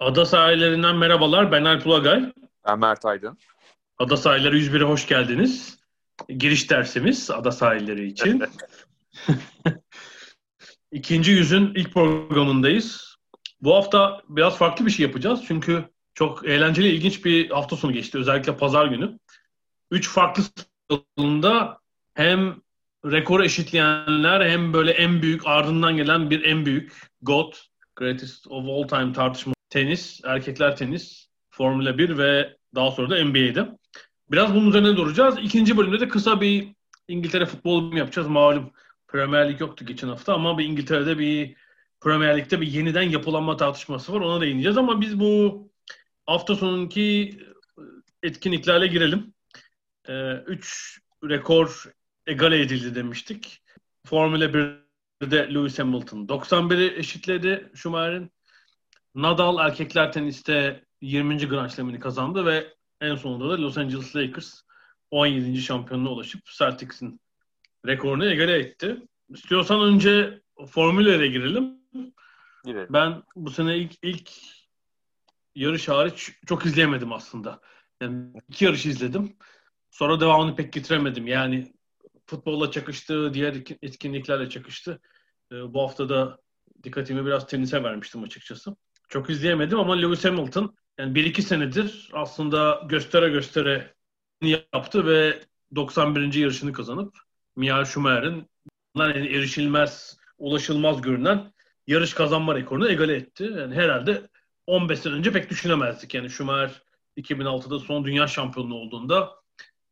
Ada sahillerinden merhabalar. Ben Alp Ulagay. Ben Mert Aydın. Ada sahilleri 101'e hoş geldiniz. Giriş dersimiz ada sahilleri için. İkinci yüzün ilk programındayız. Bu hafta biraz farklı bir şey yapacağız. Çünkü çok eğlenceli, ilginç bir hafta sonu geçti. Özellikle pazar günü. Üç farklı yılında hem rekoru eşitleyenler hem böyle en büyük ardından gelen bir en büyük GOAT, Greatest of All Time tartışma tenis, erkekler tenis, Formula 1 ve daha sonra da NBA'de. Biraz bunun üzerine duracağız. İkinci bölümde de kısa bir İngiltere futbolu yapacağız. Malum Premier Lig yoktu geçen hafta ama bir İngiltere'de bir Premier Lig'de bir yeniden yapılanma tartışması var. Ona değineceğiz ama biz bu hafta sonunki etkinliklerle girelim. Ee, üç rekor egale edildi demiştik. Formula 1'de Lewis Hamilton 91'i eşitledi Schumacher'in. Nadal erkekler teniste 20. Grand Slam'ini kazandı ve en sonunda da Los Angeles Lakers 17. şampiyonluğa ulaşıp Celtics'in rekorunu egale etti. İstiyorsan önce Formüla'ya girelim. Girelim. Ben bu sene ilk ilk yarış hariç çok izleyemedim aslında. Yani iki yarış izledim. Sonra devamını pek getiremedim. Yani futbolla çakıştı, diğer etkinliklerle çakıştı. Ee, bu hafta da dikkatimi biraz tenise vermiştim açıkçası. Çok izleyemedim ama Lewis Hamilton yani bir iki senedir aslında göstere göstere yaptı ve 91. yarışını kazanıp Michael Schumacher'in yani erişilmez, ulaşılmaz görünen yarış kazanma rekorunu egale etti. Yani herhalde 15 sene önce pek düşünemezdik. Yani Schumacher 2006'da son dünya şampiyonu olduğunda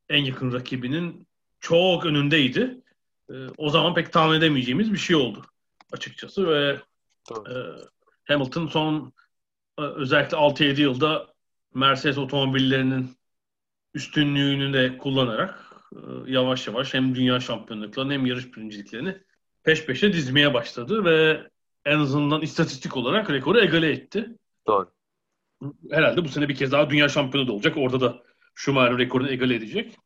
en yakın rakibinin çok önündeydi. Ee, o zaman pek tahmin edemeyeceğimiz bir şey oldu açıkçası ve e, Hamilton son e, özellikle 6-7 yılda Mercedes otomobillerinin üstünlüğünü de kullanarak e, yavaş yavaş hem dünya şampiyonluklarını hem yarış birinciliklerini peş peşe dizmeye başladı ve en azından istatistik olarak rekoru egale etti. Doğru. Herhalde bu sene bir kez daha dünya şampiyonu da olacak. Orada da Schumacher rekorunu egale edecek.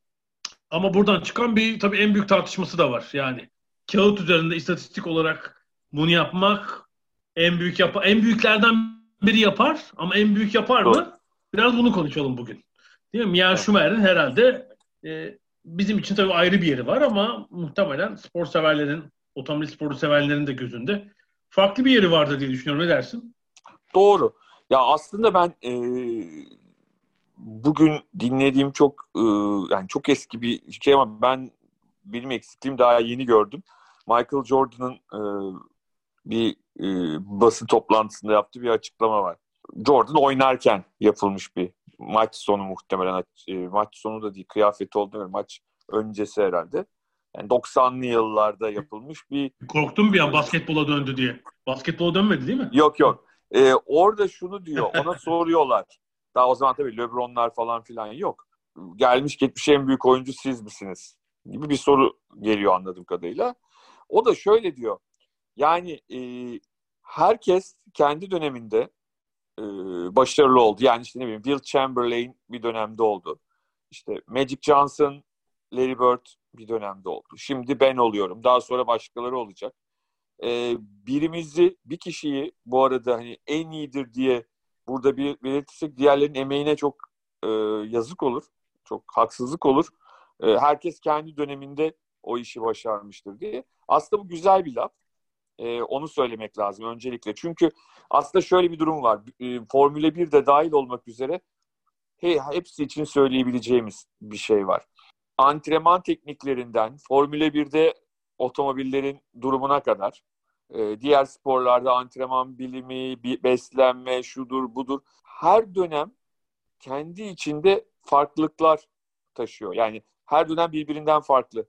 Ama buradan çıkan bir tabii en büyük tartışması da var. Yani kağıt üzerinde istatistik olarak bunu yapmak en büyük yap en büyüklerden biri yapar ama en büyük yapar mı? Doğru. Biraz bunu konuşalım bugün. Değil mi? Mia Schumacher'in herhalde e, bizim için tabii ayrı bir yeri var ama muhtemelen spor severlerin, otomobil sporu severlerin de gözünde farklı bir yeri vardır diye düşünüyorum. Ne dersin? Doğru. Ya aslında ben e, bugün dinlediğim çok e, yani çok eski bir şey ama ben benim eksikliğim daha yeni gördüm. Michael Jordan'ın e, bir e, basın toplantısında yaptığı bir açıklama var. Jordan oynarken yapılmış bir maç sonu muhtemelen e, maç sonu da değil kıyafeti oldu maç öncesi herhalde. Yani 90'lı yıllarda yapılmış bir... Korktum bir an basketbola döndü diye. Basketbola dönmedi değil mi? Yok yok. Ee, orada şunu diyor, ona soruyorlar. Daha o zaman tabii Lebronlar falan filan yok. Gelmiş geçmiş en büyük oyuncu siz misiniz? Gibi bir soru geliyor anladığım kadarıyla. O da şöyle diyor. Yani e, herkes kendi döneminde e, başarılı oldu. Yani işte ne bileyim Will Chamberlain bir dönemde oldu. İşte Magic Johnson, Larry Bird bir dönemde oldu. Şimdi ben oluyorum. Daha sonra başkaları olacak. E, birimizi, bir kişiyi bu arada hani en iyidir diye burada bir belirtirsek diğerlerinin emeğine çok e, yazık olur. Çok haksızlık olur. E, herkes kendi döneminde o işi başarmıştır diye. Aslında bu güzel bir laf. E, onu söylemek lazım öncelikle. Çünkü aslında şöyle bir durum var. E, Formüle 1'de dahil olmak üzere he, hepsi için söyleyebileceğimiz bir şey var. Antrenman tekniklerinden, Formüle 1'de otomobillerin durumuna kadar, e, diğer sporlarda antrenman bilimi, beslenme, şudur budur. Her dönem kendi içinde farklılıklar taşıyor. Yani her dönem birbirinden farklı.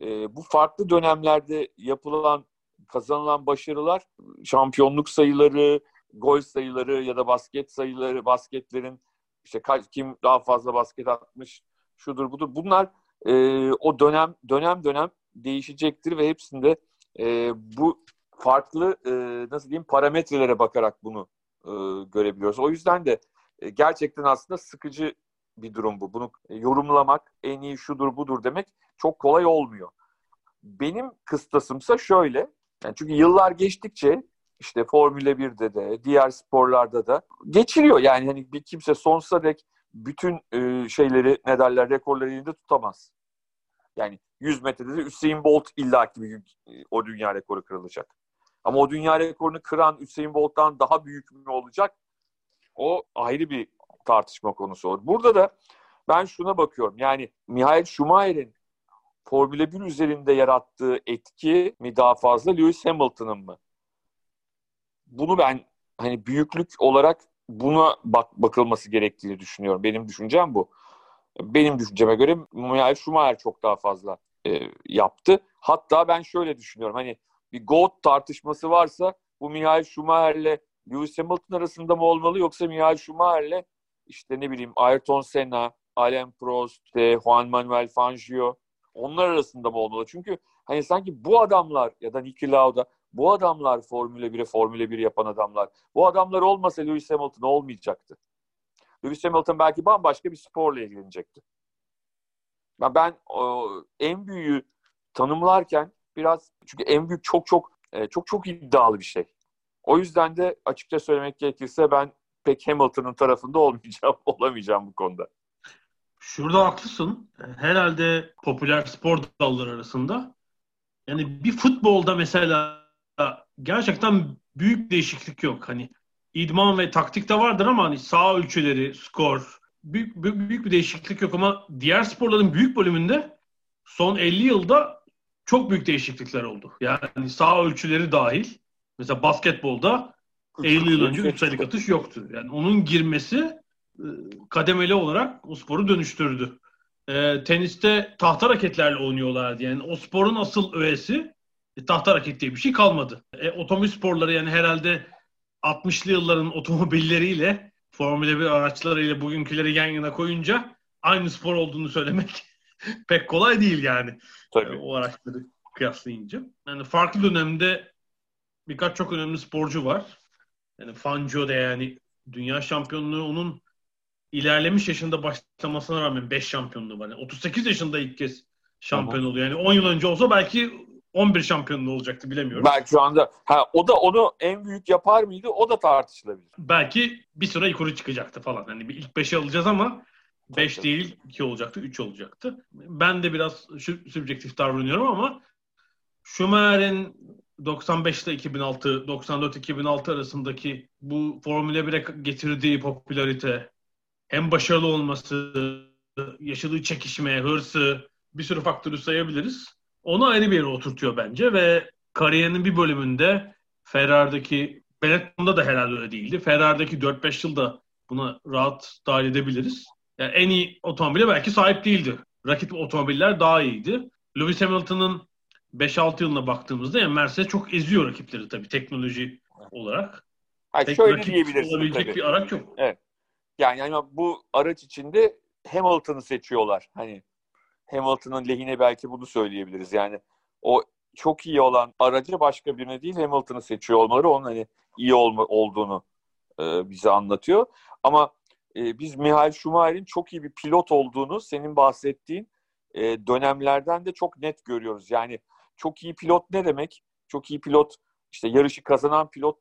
e, bu farklı dönemlerde yapılan kazanılan başarılar şampiyonluk sayıları, gol sayıları ya da basket sayıları, basketlerin işte kim daha fazla basket atmış şudur budur. Bunlar e, o dönem dönem dönem değişecektir ve hepsinde e, bu farklı e, nasıl diyeyim parametrelere bakarak bunu e, görebiliyoruz. O yüzden de e, gerçekten aslında sıkıcı bir durum bu. Bunu yorumlamak, en iyi şudur budur demek çok kolay olmuyor. Benim kıstasımsa şöyle. Yani çünkü yıllar geçtikçe işte Formula 1'de de diğer sporlarda da geçiriyor. Yani hani bir kimse sonsuza dek bütün e, şeyleri ne derler rekorları elinde tutamaz. Yani 100 metrede de Usain Bolt illaki bir gün e, o dünya rekoru kırılacak. Ama o dünya rekorunu kıran Usain Bolt'tan daha büyük mü olacak? O ayrı bir tartışma konusu olur. Burada da ben şuna bakıyorum. Yani Michael Schumacher'in Formula 1 üzerinde yarattığı etki mi daha fazla Lewis Hamilton'ın mı? Bunu ben hani büyüklük olarak buna bak bakılması gerektiğini düşünüyorum. Benim düşüncem bu. Benim düşünceme göre Michael Schumacher çok daha fazla e, yaptı. Hatta ben şöyle düşünüyorum. Hani bir GOAT tartışması varsa bu Michael Schumacher'le Lewis Hamilton arasında mı olmalı yoksa Michael Schumacher'le işte ne bileyim Ayrton Senna, Alain Prost, Juan Manuel Fangio onlar arasında mı olmalı? Çünkü hani sanki bu adamlar ya da Niki Lauda bu adamlar Formula 1'e Formula 1 yapan adamlar. Bu adamlar olmasa Lewis Hamilton olmayacaktı. Lewis Hamilton belki bambaşka bir sporla ilgilenecekti. Ben, ben o, en büyüğü tanımlarken biraz çünkü en büyük çok çok e, çok çok iddialı bir şey. O yüzden de açıkça söylemek gerekirse ben pek Hamilton'ın tarafında olmayacağım, olamayacağım bu konuda. Şurada haklısın. Herhalde popüler spor dalları arasında yani bir futbolda mesela gerçekten büyük değişiklik yok. Hani idman ve taktik de vardır ama hani sağ ölçüleri, skor büyük, büyük, büyük bir değişiklik yok ama diğer sporların büyük bölümünde son 50 yılda çok büyük değişiklikler oldu. Yani sağ ölçüleri dahil. Mesela basketbolda 50 yıl önce 3 sayılık atış yoktu. Yani onun girmesi e, kademeli olarak o sporu dönüştürdü. E, teniste tahta raketlerle oynuyorlardı. Yani o sporun asıl öğesi e, tahta raket diye bir şey kalmadı. E, otomobil sporları yani herhalde 60'lı yılların otomobilleriyle Formula 1 araçlarıyla bugünküleri yan yana koyunca aynı spor olduğunu söylemek pek kolay değil yani. Tabii. E, o araçları kıyaslayınca. Yani farklı dönemde birkaç çok önemli sporcu var. Yani Fangio da yani dünya şampiyonluğu onun ilerlemiş yaşında başlamasına rağmen 5 şampiyonluğu var. Yani 38 yaşında ilk kez şampiyon oluyor. Yani 10 yıl önce olsa belki 11 şampiyonluğu olacaktı bilemiyorum. Belki şu anda ha, o da onu en büyük yapar mıydı? O da tartışılabilir. Belki bir süre yukarı çıkacaktı falan. Hani bir ilk 5'e alacağız ama 5 değil 2 olacaktı, 3 olacaktı. Ben de biraz sübjektif davranıyorum ama Schumacher'in 95 ile 2006, 94-2006 arasındaki bu Formula 1'e getirdiği popülarite, hem başarılı olması, yaşadığı çekişme, hırsı, bir sürü faktörü sayabiliriz. Onu ayrı bir yere oturtuyor bence ve kariyerinin bir bölümünde Ferrari'deki Benetton'da da herhalde öyle değildi. Ferrari'deki 4-5 yılda buna rahat dahil edebiliriz. Yani en iyi otomobile belki sahip değildi. Rakip otomobiller daha iyiydi. Lewis Hamilton'ın 5-6 yılına baktığımızda yani Mercedes çok eziyor rakipleri tabii teknoloji olarak. Hayır, Tek şöyle diyebilirsin olabilecek tabii. bir araç yok. Evet. Yani, yani bu araç içinde Hamilton'ı seçiyorlar. Hani Hamilton'ın lehine belki bunu söyleyebiliriz. Yani o çok iyi olan aracı başka birine değil Hamilton'ı seçiyor olmaları onun hani iyi olma, olduğunu e, bize anlatıyor. Ama e, biz Michael Schumacher'in çok iyi bir pilot olduğunu senin bahsettiğin e, dönemlerden de çok net görüyoruz. Yani çok iyi pilot ne demek? Çok iyi pilot işte yarışı kazanan pilot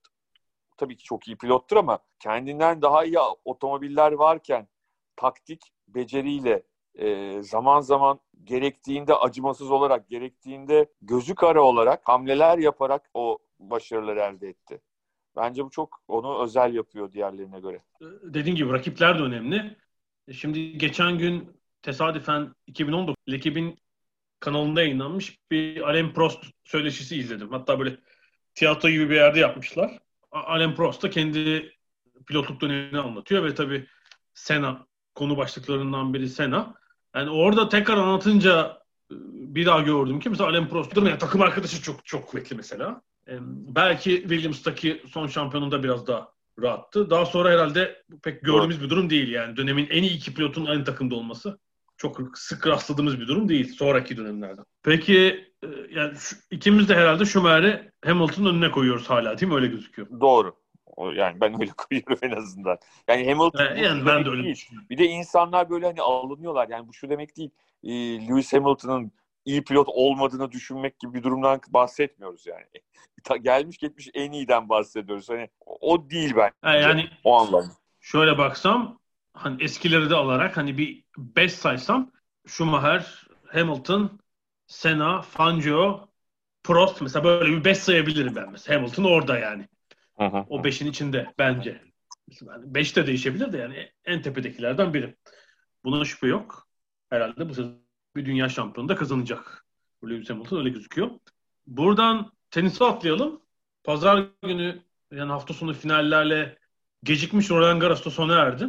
tabii ki çok iyi pilottur ama kendinden daha iyi otomobiller varken taktik beceriyle e, zaman zaman gerektiğinde acımasız olarak, gerektiğinde gözü kara olarak hamleler yaparak o başarıları elde etti. Bence bu çok onu özel yapıyor diğerlerine göre. Dediğim gibi rakipler de önemli. E, şimdi geçen gün tesadüfen 2019 ekibin kanalında yayınlanmış bir Alain Prost söyleşisi izledim. Hatta böyle tiyatro gibi bir yerde yapmışlar. Alain Prost da kendi pilotluk dönemini anlatıyor ve tabii Sena konu başlıklarından biri Sena. Yani orada tekrar anlatınca e, bir daha gördüm ki mesela Alain Prost'un yani takım arkadaşı çok çok kuvvetli mesela. Ee, belki Williams'taki son şampiyonunda biraz daha rahattı. Daha sonra herhalde pek gördüğümüz bir durum değil yani. Dönemin en iyi iki pilotun aynı takımda olması çok sık rastladığımız bir durum değil sonraki dönemlerde. Peki e, yani şu, ikimiz de herhalde Schumacher'i Hamilton'ın önüne koyuyoruz hala değil mi? Öyle gözüküyor. Doğru. Yani ben öyle koyuyorum en azından. Yani Hamilton yani, yani ben de öyle değil. Bir de insanlar böyle hani alınıyorlar. Yani bu şu demek değil. E, Lewis Hamilton'ın iyi pilot olmadığını düşünmek gibi bir durumdan bahsetmiyoruz yani. Gelmiş gitmiş en iyiden bahsediyoruz. Hani o değil ben. Yani o anlamda. Şöyle baksam hani eskileri de alarak hani bir 5 saysam Schumacher, Hamilton, Senna, Fangio, Prost mesela böyle bir 5 sayabilirim ben mesela. Hamilton orada yani. Hı. O 5'in içinde bence. 5 de değişebilir de yani en tepedekilerden biri. Buna şüphe yok. Herhalde bu sezon bir dünya şampiyonu da kazanacak. Lewis Hamilton öyle gözüküyor. Buradan tenise atlayalım. Pazar günü yani hafta sonu finallerle gecikmiş Roland Garros'ta sona erdi.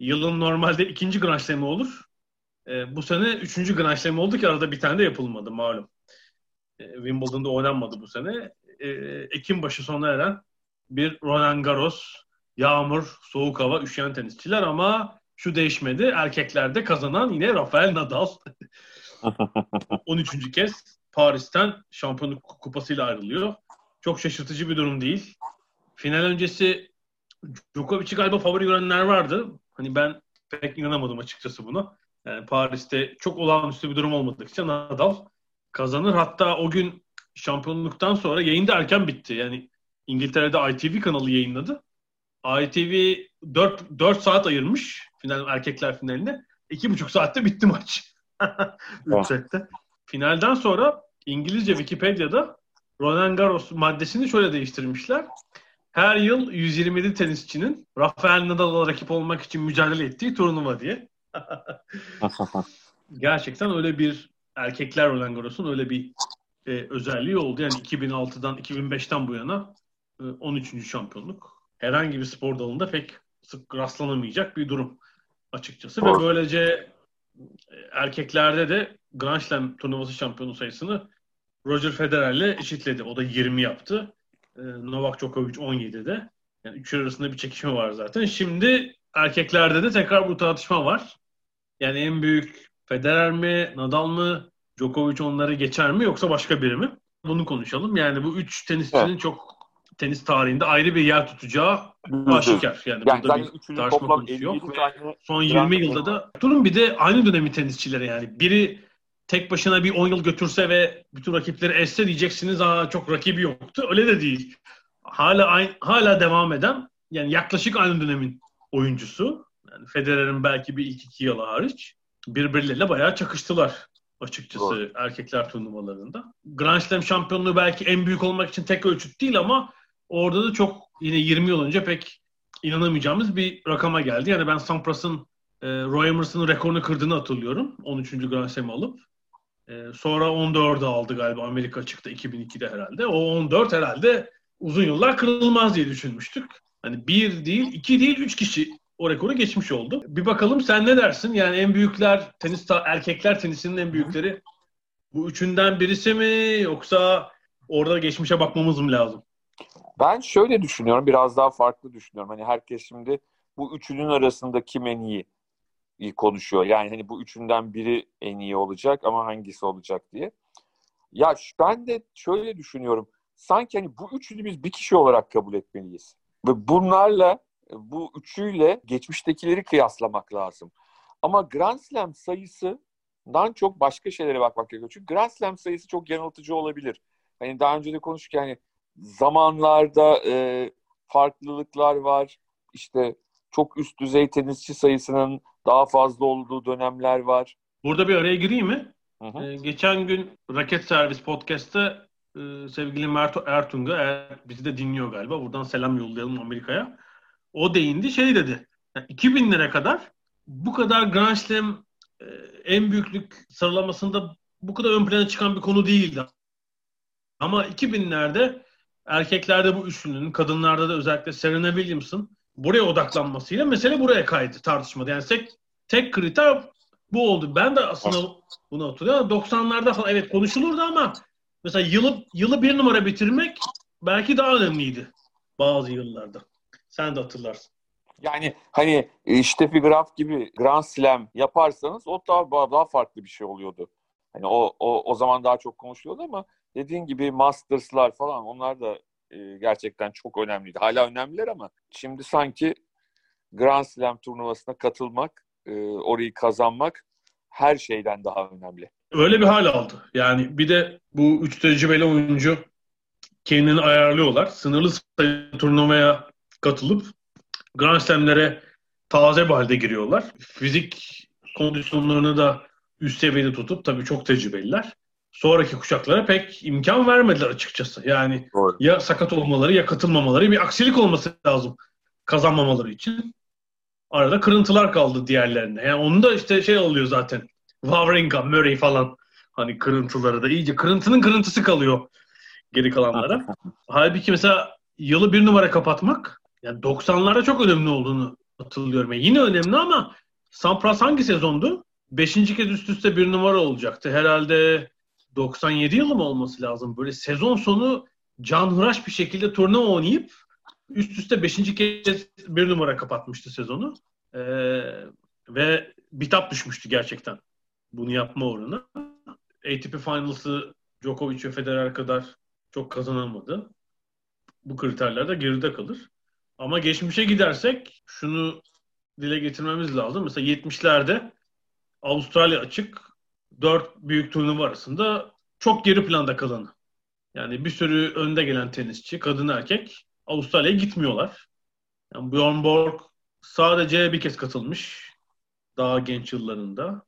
Yılın normalde ikinci Grand Slam'i olur. E, bu sene üçüncü Grand Slam oldu ki arada bir tane de yapılmadı malum. E, Wimbledon'da oynanmadı bu sene. E, Ekim başı sona eren bir Roland Garros, yağmur, soğuk hava, üşüyen tenisçiler ama şu değişmedi. Erkeklerde kazanan yine Rafael Nadal. 13. kez Paris'ten şampiyonluk kupasıyla ayrılıyor. Çok şaşırtıcı bir durum değil. Final öncesi Djokovic'i galiba favori görenler vardı. Hani ben pek inanamadım açıkçası buna. Yani Paris'te çok olağanüstü bir durum olmadıkça Nadal kazanır. Hatta o gün şampiyonluktan sonra yayın da erken bitti. Yani İngiltere'de ITV kanalı yayınladı. ITV 4, 4 saat ayırmış final erkekler finaline. 2,5 saatte bitti maç. 3 sette. Finalden sonra İngilizce Wikipedia'da Roland Garros maddesini şöyle değiştirmişler. Her yıl 127 tenisçinin Rafael Nadal'la rakip olmak için mücadele ettiği turnuva diye. Gerçekten öyle bir erkekler Roland Garros'un öyle bir e, özelliği oldu. Yani 2006'dan 2005'ten bu yana e, 13. şampiyonluk. Herhangi bir spor dalında pek sık rastlanamayacak bir durum açıkçası. Ve böylece e, erkeklerde de Grand Slam turnuvası şampiyonu sayısını Roger Federer'le eşitledi. O da 20 yaptı. E, Novak Djokovic 17'de. Yani üçü arasında bir çekişme var zaten. Şimdi erkeklerde de tekrar bu tartışma var. Yani en büyük Federer mi, Nadal mı, Djokovic onları geçer mi yoksa başka biri mi? Bunu konuşalım. Yani bu üç tenisçinin evet. çok tenis tarihinde ayrı bir yer tutacağı aşikar. Yani, yani burada bir tartışma konuşuyor. Son 20 yılda da durun bir de aynı dönemi tenisçileri yani. Biri tek başına bir 10 yıl götürse ve bütün rakipleri esse diyeceksiniz aa çok rakibi yoktu. Öyle de değil. Hala aynı, hala devam eden yani yaklaşık aynı dönemin oyuncusu. Yani Federer'in belki bir ilk iki yılı hariç birbirleriyle bayağı çakıştılar açıkçası Doğru. erkekler turnuvalarında. Grand Slam şampiyonluğu belki en büyük olmak için tek ölçüt değil ama orada da çok yine 20 yıl önce pek inanamayacağımız bir rakama geldi. Yani ben Sampras'ın e, Roy Emerson'ın rekorunu kırdığını hatırlıyorum. 13. Grand Slam alıp. E, sonra 14'ü aldı galiba Amerika çıktı 2002'de herhalde. O 14 herhalde uzun yıllar kırılmaz diye düşünmüştük. Hani bir değil, iki değil, üç kişi o rekoru geçmiş oldu. Bir bakalım sen ne dersin? Yani en büyükler, tenis erkekler tenisinin en büyükleri bu üçünden birisi mi yoksa orada geçmişe bakmamız mı lazım? Ben şöyle düşünüyorum, biraz daha farklı düşünüyorum. Hani herkes şimdi bu üçünün arasında kim en iyi, konuşuyor. Yani hani bu üçünden biri en iyi olacak ama hangisi olacak diye. Ya ben de şöyle düşünüyorum. Sanki hani bu üçünü biz bir kişi olarak kabul etmeliyiz. Ve bunlarla bu üçüyle geçmiştekileri kıyaslamak lazım. Ama Grand Slam sayısından çok başka şeylere bakmak gerekiyor. Çünkü Grand Slam sayısı çok yanıltıcı olabilir. Hani daha önce de konuştuk yani zamanlarda e, farklılıklar var. İşte çok üst düzey tenisçi sayısının daha fazla olduğu dönemler var. Burada bir araya gireyim mi? Hı hı. Ee, geçen gün Raket Servis Podcast'ta e, sevgili Mert Ertunga eğer bizi de dinliyor galiba. Buradan selam yollayalım Amerika'ya. O değindi şey dedi. Yani 2000'lere kadar bu kadar Grand Slam e, en büyüklük sıralamasında bu kadar ön plana çıkan bir konu değildi. Ama 2000'lerde erkeklerde bu üçlünün, kadınlarda da özellikle Serena Williams'ın buraya odaklanmasıyla mesele buraya kaydı tartışmada. Yani tek, tek kriter bu oldu. Ben de aslında bunu hatırlıyorum. 90'larda falan evet konuşulurdu ama mesela yılı, yılı bir numara bitirmek belki daha önemliydi bazı yıllarda. Sen de hatırlarsın. Yani hani e, Steffi Graf gibi Grand Slam yaparsanız o daha, daha farklı bir şey oluyordu. Hani o, o, o zaman daha çok konuşuluyordu ama dediğin gibi Masters'lar falan onlar da e, gerçekten çok önemliydi. Hala önemliler ama şimdi sanki Grand Slam turnuvasına katılmak, e, orayı kazanmak her şeyden daha önemli. Öyle bir hal aldı. Yani bir de bu üç tecrübeli oyuncu kendini ayarlıyorlar. Sınırlı sayı turnuvaya katılıp Grand Slam'lere taze bir halde giriyorlar. Fizik kondisyonlarını da üst seviyede tutup tabii çok tecrübeliler. Sonraki kuşaklara pek imkan vermediler açıkçası. Yani Doğru. ya sakat olmaları ya katılmamaları bir aksilik olması lazım kazanmamaları için. Arada kırıntılar kaldı diğerlerine. Yani onu da işte şey oluyor zaten. Wawrinka, Murray falan. Hani kırıntıları da iyice kırıntının kırıntısı kalıyor geri kalanlara. Halbuki mesela yılı bir numara kapatmak yani 90'larda çok önemli olduğunu hatırlıyorum. Yani yine önemli ama Sampras hangi sezondu? Beşinci kez üst üste bir numara olacaktı. Herhalde 97 yılı mı olması lazım? Böyle sezon sonu canhıraş bir şekilde turnuva oynayıp üst üste beşinci kez bir numara kapatmıştı sezonu. Ee, ve bitap düşmüştü gerçekten bunu yapma uğruna. ATP Finals'ı Djokovic ve Federer kadar çok kazanamadı. Bu kriterlerde geride kalır. Ama geçmişe gidersek şunu dile getirmemiz lazım. Mesela 70'lerde Avustralya açık dört büyük turnuva arasında çok geri planda kalanı. Yani bir sürü önde gelen tenisçi, kadın erkek Avustralya'ya gitmiyorlar. Yani Bjorn Borg sadece bir kez katılmış daha genç yıllarında.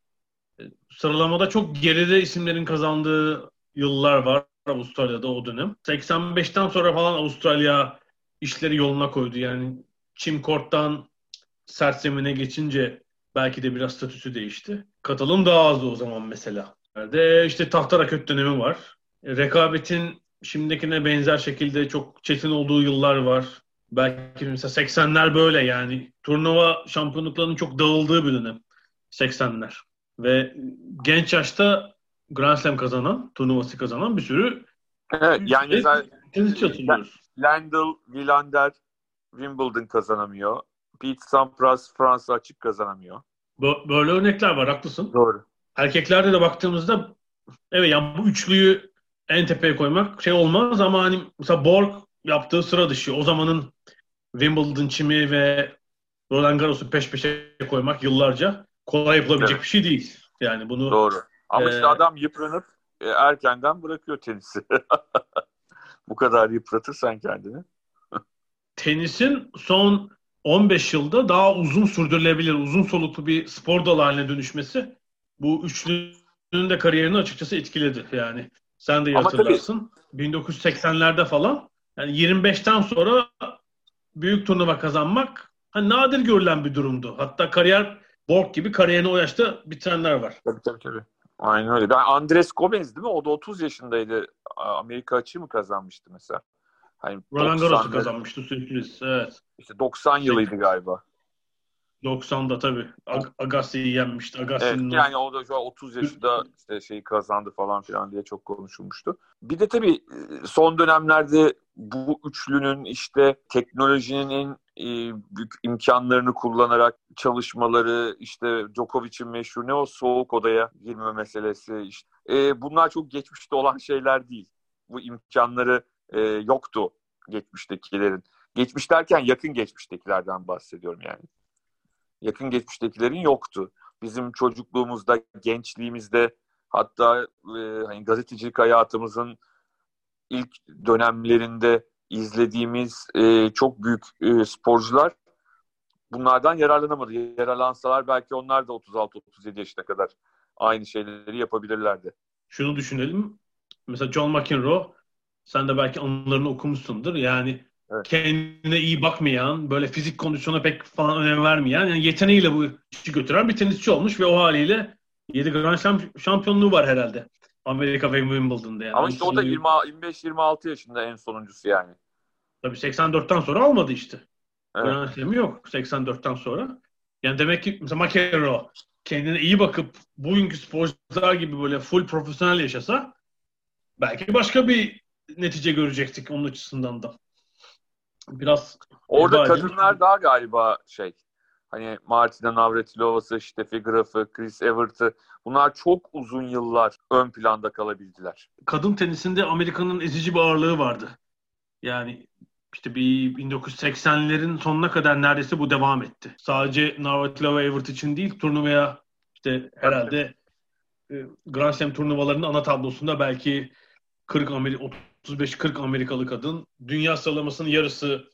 E, sıralamada çok geride isimlerin kazandığı yıllar var Avustralya'da o dönem. 85'ten sonra falan Avustralya işleri yoluna koydu. Yani çim korttan sert zemine geçince belki de biraz statüsü değişti. Katılım daha azdı o zaman mesela. De işte tahta raket dönemi var. E, rekabetin şimdikine benzer şekilde çok çetin olduğu yıllar var. Belki mesela 80'ler böyle yani. Turnuva şampiyonluklarının çok dağıldığı bir dönem. 80'ler. Ve genç yaşta Grand Slam kazanan, turnuvası kazanan bir sürü Evet, yani mesela tenisçi hatırlıyoruz. Lendl, Wilander Wimbledon kazanamıyor. Pete Sampras Fransa açık kazanamıyor. Böyle örnekler var, haklısın. Doğru. Erkeklerde de baktığımızda evet yani bu üçlüyü en tepeye koymak şey olmaz ama hani mesela Borg yaptığı sıra dışı o zamanın Wimbledon çimi ve Roland Garros'u peş peşe koymak yıllarca kolay yapılabilecek evet. bir şey değil. Yani bunu Doğru. Ama e, işte adam yıpranıp e, erkenden bırakıyor tenisi. Bu kadar yıpratırsan kendini. Tenisin son 15 yılda daha uzun sürdürülebilir, uzun soluklu bir spor dalı haline dönüşmesi bu üçlünün de kariyerini açıkçası etkiledi. Yani sen de hatırlarsın. 1980'lerde falan yani 25'ten sonra büyük turnuva kazanmak hani nadir görülen bir durumdu. Hatta kariyer Borg gibi kariyerini o yaşta bitirenler var. Tabii tabii tabii. Aynen öyle. Ben Andres Gomez değil mi? O da 30 yaşındaydı. Amerika açığı mı kazanmıştı mesela? Hani Roland Garros'u kazanmıştı sürpriz. Evet. İşte 90 yılıydı galiba. 90'da tabii. Ag- Agassi'yi yenmişti. Agassi'nin evet, yani o da şu an 30 yaşında işte şeyi kazandı falan filan diye çok konuşulmuştu. Bir de tabii e, son dönemlerde bu üçlünün işte teknolojinin en büyük imkanlarını kullanarak çalışmaları işte Djokovic'in meşhur ne o soğuk odaya girme meselesi işte. E, bunlar çok geçmişte olan şeyler değil. Bu imkanları e, yoktu geçmiştekilerin. Geçmiş derken yakın geçmiştekilerden bahsediyorum yani yakın geçmiştekilerin yoktu. Bizim çocukluğumuzda, gençliğimizde hatta e, hani gazetecilik hayatımızın ilk dönemlerinde izlediğimiz e, çok büyük e, sporcular bunlardan yararlanamadı. Yararlansalar belki onlar da 36-37 yaşına kadar aynı şeyleri yapabilirlerdi. Şunu düşünelim. Mesela John McEnroe sen de belki anılarını okumuşsundur. Yani Evet. Kendine iyi bakmayan, böyle fizik kondisyona pek falan önem vermeyen, yani yeteneğiyle bu işi götüren bir tenisçi olmuş ve o haliyle 7 Grand Slam şampiyonluğu var herhalde. Amerika ve Wimbledon'da yani. Ama işte o da 25-26 yaşında en sonuncusu yani. Tabii 84'ten sonra almadı işte. Evet. Grand yok 84'ten sonra. Yani demek ki mesela McEnroe kendine iyi bakıp bugünkü sporcular gibi böyle full profesyonel yaşasa belki başka bir netice görecektik onun açısından da. Biraz Orada kadınlar daha galiba şey hani Martina Navratilova'sı, Steffi Graf'ı, Chris Evert'ı bunlar çok uzun yıllar ön planda kalabildiler. Kadın tenisinde Amerika'nın ezici bir ağırlığı vardı. Yani işte bir 1980'lerin sonuna kadar neredeyse bu devam etti. Sadece Navratilova Evert için değil turnuvaya işte herhalde e, Grand Slam turnuvalarının ana tablosunda belki 40 Amerika 35-40 Amerikalı kadın. Dünya sıralamasının yarısı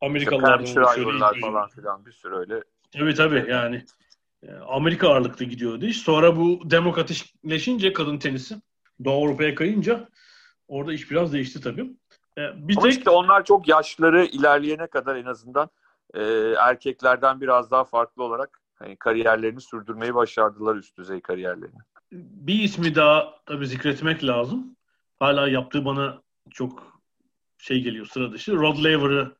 Amerikalılardan oluşuyor. falan filan bir sürü öyle. Tabii tabii yani. E, Amerika ağırlıklı gidiyordu iş. Sonra bu demokratikleşince kadın tenisi Doğu Avrupa'ya kayınca orada iş biraz değişti tabii. E, bir Ama tek... işte onlar çok yaşları ilerleyene kadar en azından e, erkeklerden biraz daha farklı olarak hani kariyerlerini sürdürmeyi başardılar üst düzey kariyerlerini. Bir ismi daha tabii zikretmek lazım. Hala yaptığı bana çok şey geliyor sıra dışı. Rod Laver'ı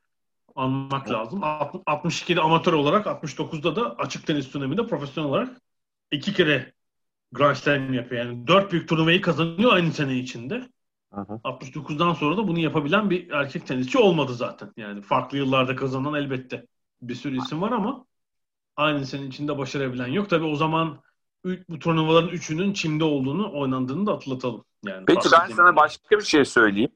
anmak lazım. 62'de amatör olarak 69'da da açık tenis döneminde profesyonel olarak iki kere Grand Slam yapıyor. Yani dört büyük turnuvayı kazanıyor aynı sene içinde. Hı hı. 69'dan sonra da bunu yapabilen bir erkek tenisçi olmadı zaten. Yani farklı yıllarda kazanan elbette bir sürü isim var ama aynı sene içinde başarabilen yok. Tabii o zaman bu turnuvaların üçünün Çin'de olduğunu oynandığını da hatırlatalım. Yani Peki ben sana başka bir şey söyleyeyim.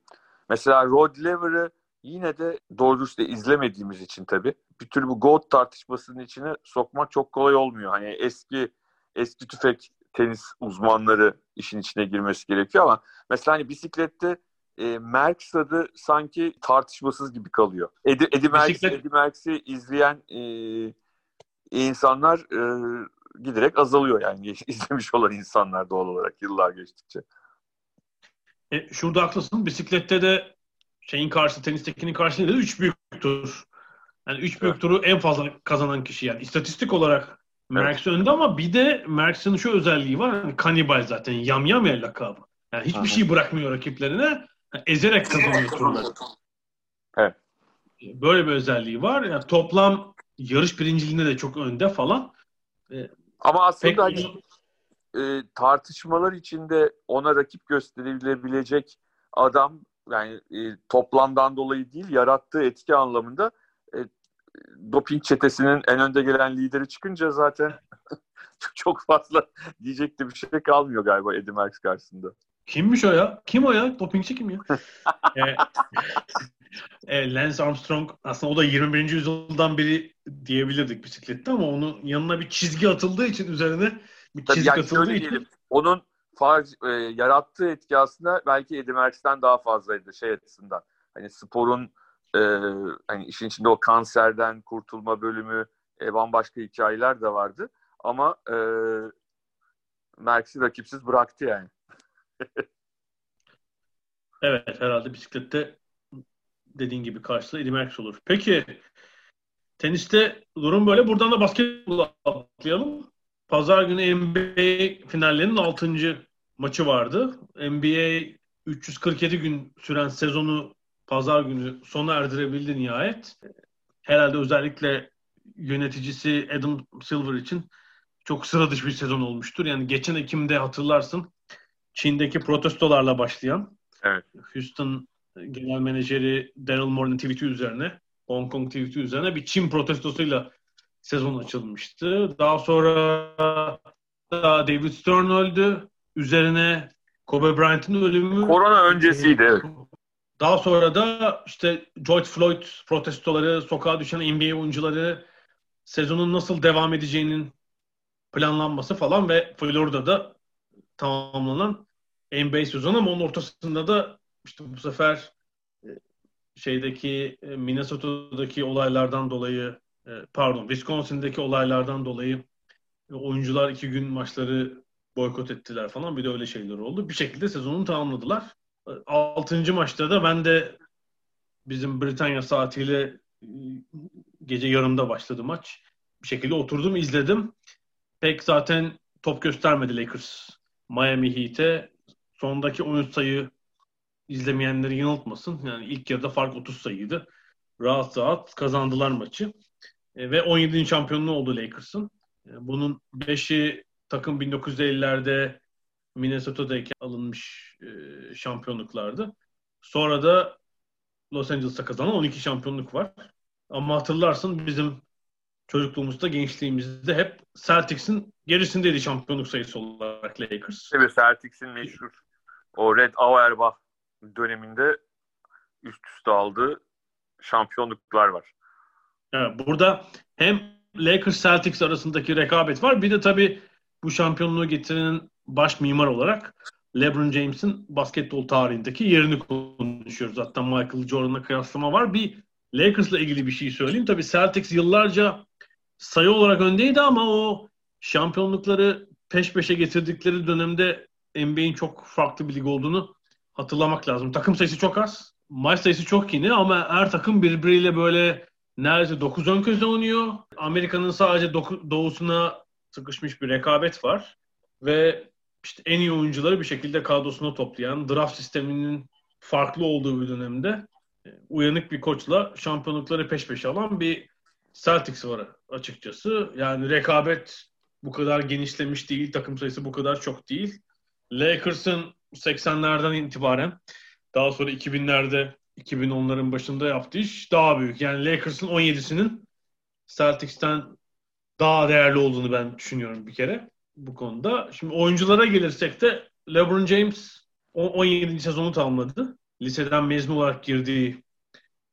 Mesela Rod Laver'ı yine de doğru dürüst izlemediğimiz için tabii bir türlü bu GOAT tartışmasının içine sokmak çok kolay olmuyor. Hani eski eski tüfek tenis uzmanları işin içine girmesi gerekiyor ama mesela hani bisiklette e, Merckx adı sanki tartışmasız gibi kalıyor. Eddie, Eddie Merckx, Eddie Merckx'i izleyen e, insanlar e, giderek azalıyor yani izlemiş olan insanlar doğal olarak yıllar geçtikçe. E, şurada haklısın. Bisiklette de şeyin karşı tenistekinin karşısında da 3 büyük tur. Yani 3 büyük turu en fazla kazanan kişi yani istatistik olarak Merckx evet. önde ama bir de Merckx'in şu özelliği var. Hani kanibal zaten. Yamyam el lakabı. Yani hiçbir Aha. şey bırakmıyor rakiplerine. Yani ezerek kazanıyor turları. Evet. Böyle bir özelliği var. Yani toplam yarış birinciliğinde de çok önde falan. Ama aslında hani, e, tartışmalar içinde ona rakip gösterilebilecek adam yani e, toplamdan dolayı değil yarattığı etki anlamında e, doping çetesinin en önde gelen lideri çıkınca zaten çok fazla diyecek de bir şey kalmıyor galiba Eddie Merckx karşısında. Kimmiş o ya? Kim o ya? Dopingçi kim ya? e, e, Lance Armstrong aslında o da 21. yüzyıldan biri diyebilirdik bisiklette ama onun yanına bir çizgi atıldığı için üzerine bir çizgi yani atıldığı için diyelim, onun far, e, yarattığı etki aslında belki Eddie Merckx'ten daha fazlaydı şey açısından. Hani sporun e, hani işin içinde o kanserden kurtulma bölümü e, bambaşka hikayeler de vardı. Ama e, Merckx'i rakipsiz bıraktı yani. evet herhalde bisiklette dediğin gibi karşılığı Eddie Merckx olur. Peki teniste durum böyle. Buradan da basketbola atlayalım. Pazar günü NBA finallerinin 6. maçı vardı. NBA 347 gün süren sezonu pazar günü sona erdirebildi nihayet. Herhalde özellikle yöneticisi Adam Silver için çok sıra dışı bir sezon olmuştur. Yani geçen Ekim'de hatırlarsın Çin'deki protestolarla başlayan evet. Houston genel menajeri Daryl Morey'nin tweet'i üzerine Hong Kong tweet'i üzerine bir Çin protestosuyla sezon açılmıştı. Daha sonra David Stern öldü. Üzerine Kobe Bryant'ın ölümü. Korona öncesiydi. Daha sonra da işte George Floyd protestoları, sokağa düşen NBA oyuncuları, sezonun nasıl devam edeceğinin planlanması falan ve Florida'da tamamlanan NBA sezonu ama onun ortasında da işte bu sefer e, şeydeki e, Minnesota'daki olaylardan dolayı e, pardon Wisconsin'deki olaylardan dolayı oyuncular iki gün maçları boykot ettiler falan bir de öyle şeyler oldu. Bir şekilde sezonu tamamladılar. Altıncı maçta da ben de bizim Britanya saatiyle gece yarımda başladı maç. Bir şekilde oturdum izledim. Pek zaten top göstermedi Lakers. Miami Heat'e sondaki 13 sayı izlemeyenleri yanıltmasın. Yani ilk yarıda fark 30 sayıydı. Rahat rahat kazandılar maçı. E, ve 17. şampiyonluğu oldu Lakers'ın. Bunun 5'i takım 1950'lerde Minnesota'dayken alınmış e, şampiyonluklardı. Sonra da Los Angeles'ta kazanan 12 şampiyonluk var. Ama hatırlarsın bizim çocukluğumuzda, gençliğimizde hep Celtics'in gerisindeydi şampiyonluk sayısı olarak Lakers. Evet Celtics'in meşhur o Red Auerbach döneminde üst üste aldığı şampiyonluklar var. Evet, burada hem Lakers Celtics arasındaki rekabet var. Bir de tabii bu şampiyonluğu getirenin baş mimar olarak LeBron James'in basketbol tarihindeki yerini konuşuyoruz. Zaten Michael Jordan'la kıyaslama var. Bir Lakers'la ilgili bir şey söyleyeyim. Tabii Celtics yıllarca sayı olarak öndeydi ama o şampiyonlukları peş peşe getirdikleri dönemde NBA'in çok farklı bir lig olduğunu hatırlamak lazım. Takım sayısı çok az. Maç sayısı çok yine ama her takım birbiriyle böyle neredeyse 9 ön közde oynuyor. Amerika'nın sadece doğusuna sıkışmış bir rekabet var. Ve işte en iyi oyuncuları bir şekilde kadrosuna toplayan, draft sisteminin farklı olduğu bir dönemde e, uyanık bir koçla şampiyonlukları peş peşe alan bir Celtics var açıkçası. Yani rekabet bu kadar genişlemiş değil, takım sayısı bu kadar çok değil. Lakers'ın 80'lerden itibaren daha sonra 2000'lerde 2010'ların başında yaptığı iş daha büyük. Yani Lakers'ın 17'sinin Celtics'ten daha değerli olduğunu ben düşünüyorum bir kere bu konuda. Şimdi oyunculara gelirsek de LeBron James 17. sezonu tamamladı. Liseden mezun olarak girdiği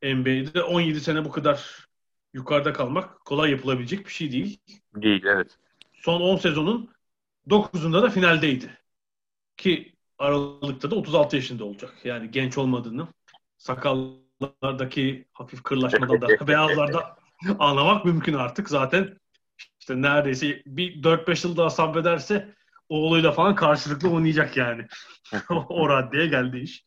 NBA'de 17 sene bu kadar yukarıda kalmak kolay yapılabilecek bir şey değil. Değil evet. Son 10 sezonun 9'unda da finaldeydi. Ki Aralık'ta da 36 yaşında olacak. Yani genç olmadığını sakallardaki hafif kırlaşmadan da beyazlarda anlamak mümkün artık. Zaten işte neredeyse bir 4-5 yıl daha sabrederse oğluyla falan karşılıklı oynayacak yani. o raddeye geldi iş.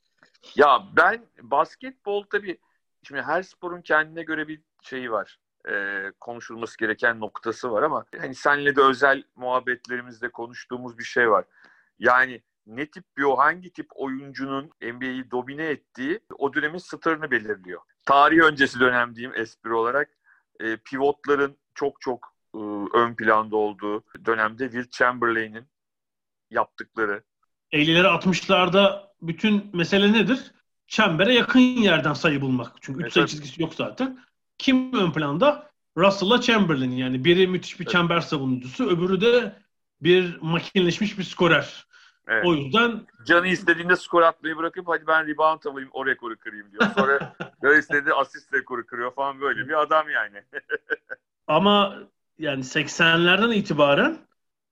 Ya ben basketbol tabii şimdi her sporun kendine göre bir şeyi var. E, konuşulması gereken noktası var ama hani senle de özel muhabbetlerimizde konuştuğumuz bir şey var. Yani ne tip bir o hangi tip oyuncunun NBA'yi domine ettiği o dönemin starını belirliyor. Tarih öncesi dönem diyeyim espri olarak e, pivotların çok çok e, ön planda olduğu dönemde Will Chamberlain'in yaptıkları. 50'leri 60'larda bütün mesele nedir? Çembere yakın yerden sayı bulmak. Çünkü 3 sayı çizgisi yok zaten. Kim ön planda? Russell'la Chamberlain yani. Biri müthiş bir evet. çember savunucusu, öbürü de bir makineleşmiş bir skorer. Evet. O yüzden Canı istediğinde skor atmayı bırakıp hadi ben rebound alayım o rekoru kırayım diyor. Sonra Canı istediğinde asist rekoru kırıyor falan böyle bir adam yani. Ama yani 80'lerden itibaren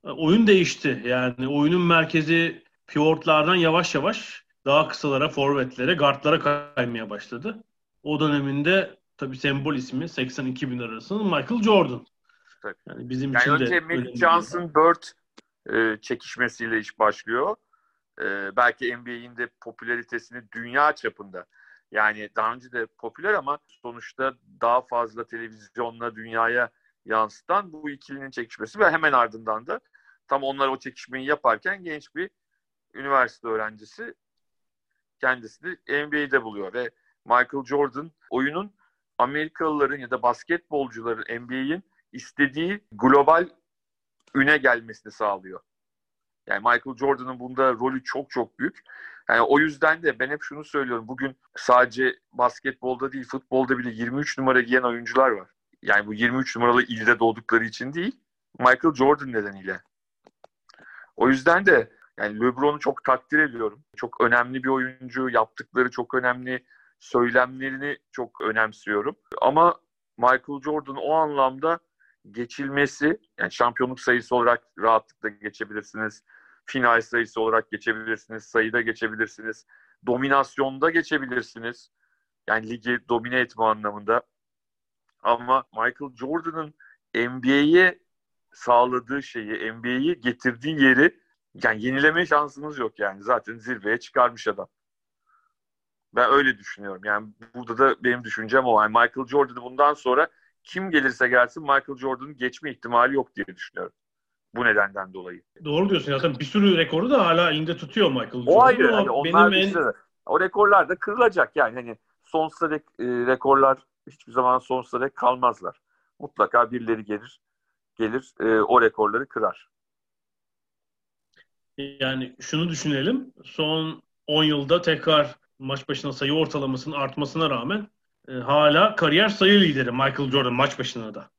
e, oyun değişti. Yani oyunun merkezi pivotlardan yavaş yavaş daha kısalara, forvetlere, guardlara kaymaya başladı. O döneminde tabii sembol ismi 82 bin arasının Michael Jordan. Yani bizim yani için önce de Magic Johnson, Bird e, çekişmesiyle iş başlıyor. E, belki NBA'in de popülaritesini dünya çapında yani daha önce de popüler ama sonuçta daha fazla televizyonla dünyaya yansıtan bu ikilinin çekişmesi ve hemen ardından da tam onlar o çekişmeyi yaparken genç bir üniversite öğrencisi kendisini NBA'de buluyor ve Michael Jordan oyunun Amerikalıların ya da basketbolcuların NBA'in istediği global üne gelmesini sağlıyor. Yani Michael Jordan'ın bunda rolü çok çok büyük. Yani o yüzden de ben hep şunu söylüyorum. Bugün sadece basketbolda değil, futbolda bile 23 numara giyen oyuncular var. Yani bu 23 numaralı ilde doğdukları için değil, Michael Jordan nedeniyle. O yüzden de yani LeBron'u çok takdir ediyorum. Çok önemli bir oyuncu, yaptıkları çok önemli, söylemlerini çok önemsiyorum. Ama Michael Jordan o anlamda geçilmesi, yani şampiyonluk sayısı olarak rahatlıkla geçebilirsiniz. Final sayısı olarak geçebilirsiniz. Sayıda geçebilirsiniz. Dominasyonda geçebilirsiniz. Yani ligi domine etme anlamında. Ama Michael Jordan'ın NBA'ye sağladığı şeyi, NBA'yi getirdiği yeri yani yenileme şansınız yok yani. Zaten zirveye çıkarmış adam. Ben öyle düşünüyorum. Yani burada da benim düşüncem o. Yani Michael Jordan'ı bundan sonra kim gelirse gelsin Michael Jordan'ın geçme ihtimali yok diye düşünüyorum. Bu nedenden dolayı. Doğru diyorsun. Zaten bir sürü rekoru da hala elinde tutuyor Michael Jordan. O ayrı. Yani onlar benim en... O rekorlar da kırılacak yani. Hani sonsuza dek e, rekorlar hiçbir zaman sonsuza dek kalmazlar. Mutlaka birileri gelir gelir e, o rekorları kırar. Yani şunu düşünelim. Son 10 yılda tekrar maç başına sayı ortalamasının artmasına rağmen e, hala kariyer sayı lideri Michael Jordan maç başına da.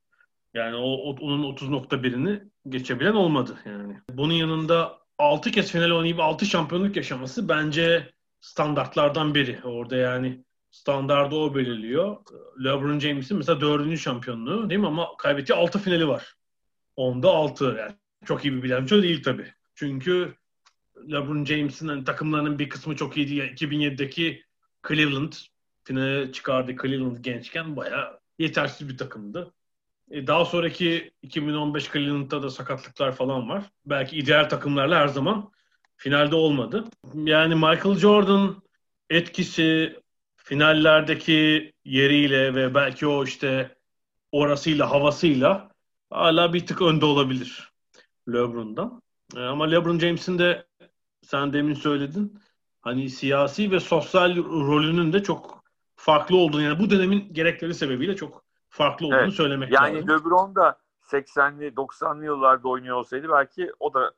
Yani o, o onun 30.1'ini geçebilen olmadı yani. Bunun yanında 6 kez final oynayıp 6 şampiyonluk yaşaması bence standartlardan biri. Orada yani standardı o belirliyor. LeBron James'in mesela dördüncü şampiyonluğu değil mi ama kaybettiği 6 finali var. Onda 6 yani. Çok iyi bir bilanço değil tabii. Çünkü LeBron James'in hani takımlarının bir kısmı çok iyiydi. Yani 2007'deki Cleveland finale çıkardı Cleveland gençken bayağı yetersiz bir takımdı. E, daha sonraki 2015 Cleveland'da da sakatlıklar falan var. Belki ideal takımlarla her zaman finalde olmadı. Yani Michael Jordan etkisi finallerdeki yeriyle ve belki o işte orasıyla havasıyla hala bir tık önde olabilir LeBron'dan. E, ama LeBron James'in de sen demin söyledin hani siyasi ve sosyal rolünün de çok farklı olduğunu yani bu dönemin gerekleri sebebiyle çok farklı olduğunu evet. söylemek yani lazım. Yani LeBron da 80'li 90'lı yıllarda oynuyor olsaydı belki o da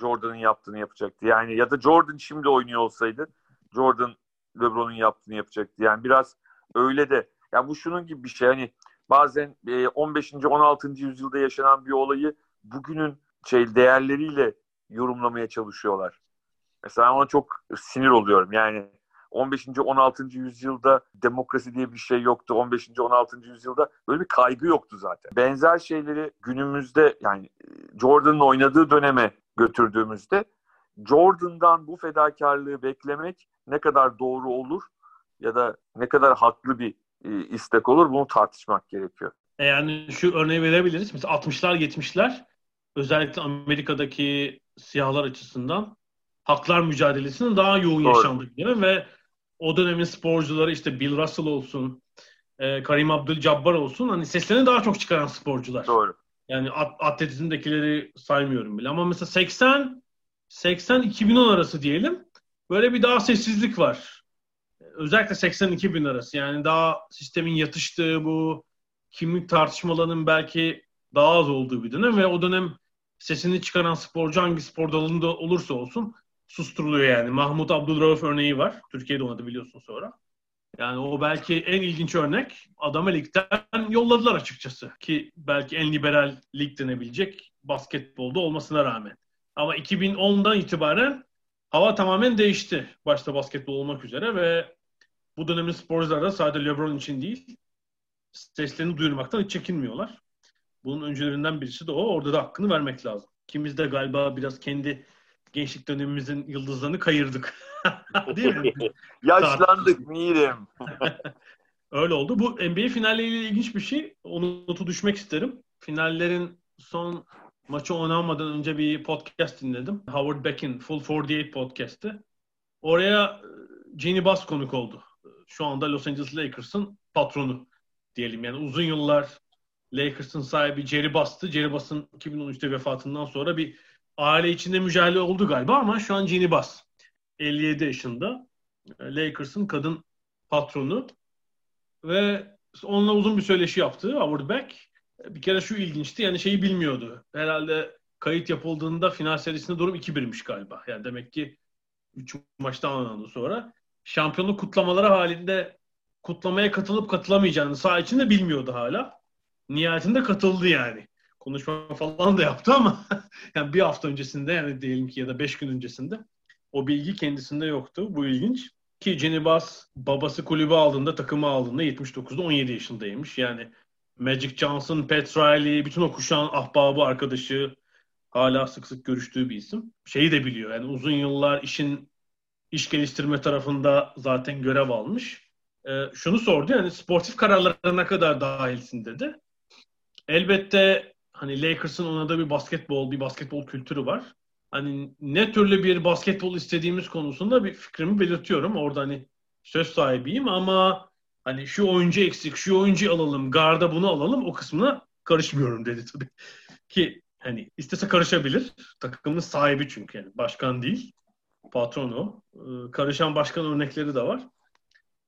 Jordan'ın yaptığını yapacaktı. Yani ya da Jordan şimdi oynuyor olsaydı Jordan LeBron'un yaptığını yapacaktı. Yani biraz öyle de yani bu şunun gibi bir şey hani bazen 15. E, 16. yüzyılda yaşanan bir olayı bugünün şey değerleriyle yorumlamaya çalışıyorlar. Mesela ona çok sinir oluyorum. Yani 15. 16. yüzyılda demokrasi diye bir şey yoktu. 15. 16. yüzyılda böyle bir kaygı yoktu zaten. Benzer şeyleri günümüzde yani Jordan'ın oynadığı döneme götürdüğümüzde Jordan'dan bu fedakarlığı beklemek ne kadar doğru olur ya da ne kadar haklı bir e, istek olur bunu tartışmak gerekiyor. E, yani şu örneği verebiliriz. Mesela 60'lar 70'ler özellikle Amerika'daki siyahlar açısından haklar mücadelesinin daha yoğun Doğru. yaşandığı dönem ve o dönemin sporcuları işte Bill Russell olsun, e, Karim Abdul-Jabbar olsun hani seslerini daha çok çıkaran sporcular. Doğru. Yani at, atletizmdekileri saymıyorum bile. Ama mesela 80 80-2010 arası diyelim böyle bir daha sessizlik var. Özellikle 80-2000 arası yani daha sistemin yatıştığı bu kimlik tartışmalarının belki daha az olduğu bir dönem ve o dönem sesini çıkaran sporcu hangi spor dalında olursa olsun susturuluyor yani. Mahmut Abdülrauf örneği var. Türkiye'de oynadı biliyorsun sonra. Yani o belki en ilginç örnek. Adamı ligden yolladılar açıkçası. Ki belki en liberal lig denebilecek basketbolda olmasına rağmen. Ama 2010'dan itibaren hava tamamen değişti. Başta basketbol olmak üzere ve bu dönemin sporcuları da sadece LeBron için değil seslerini duyurmaktan hiç çekinmiyorlar. Bunun öncülerinden birisi de o. Orada da hakkını vermek lazım. Kimiz de galiba biraz kendi gençlik dönemimizin yıldızlarını kayırdık. Değil mi? Yaşlandık Mirim. Öyle oldu. Bu NBA finalleriyle ilginç bir şey. Onu notu düşmek isterim. Finallerin son maçı oynanmadan önce bir podcast dinledim. Howard Beck'in Full 48 podcast'ı. Oraya e, Jenny Bass konuk oldu. Şu anda Los Angeles Lakers'ın patronu diyelim. Yani uzun yıllar Lakers'ın sahibi Jerry Bass'tı. Jerry Bass'ın 2013'te vefatından sonra bir aile içinde mücadele oldu galiba ama şu an Jenny Bass 57 yaşında. Lakers'ın kadın patronu ve onunla uzun bir söyleşi yaptı Howard Beck. Bir kere şu ilginçti yani şeyi bilmiyordu. Herhalde kayıt yapıldığında final serisinde durum 2-1'miş galiba. Yani demek ki 3 maçtan oynandı sonra. Şampiyonluk kutlamaları halinde kutlamaya katılıp katılamayacağını sağ içinde bilmiyordu hala. Nihayetinde katıldı yani konuşma falan da yaptı ama yani bir hafta öncesinde yani diyelim ki ya da beş gün öncesinde o bilgi kendisinde yoktu. Bu ilginç. Ki Jenny Bass babası kulübü aldığında, takımı aldığında 79'da 17 yaşındaymış. Yani Magic Johnson, Pat Riley, bütün o kuşağın ahbabı, arkadaşı hala sık sık görüştüğü bir isim. Şeyi de biliyor yani uzun yıllar işin iş geliştirme tarafında zaten görev almış. Ee, şunu sordu yani sportif kararlarına kadar dahilsin dedi. Elbette hani Lakers'ın ona da bir basketbol, bir basketbol kültürü var. Hani ne türlü bir basketbol istediğimiz konusunda bir fikrimi belirtiyorum. Orada hani söz sahibiyim ama hani şu oyuncu eksik, şu oyuncu alalım, garda bunu alalım o kısmına karışmıyorum dedi tabii. Ki hani istese karışabilir. Takımın sahibi çünkü yani başkan değil. Patron o. Ee, karışan başkan örnekleri de var.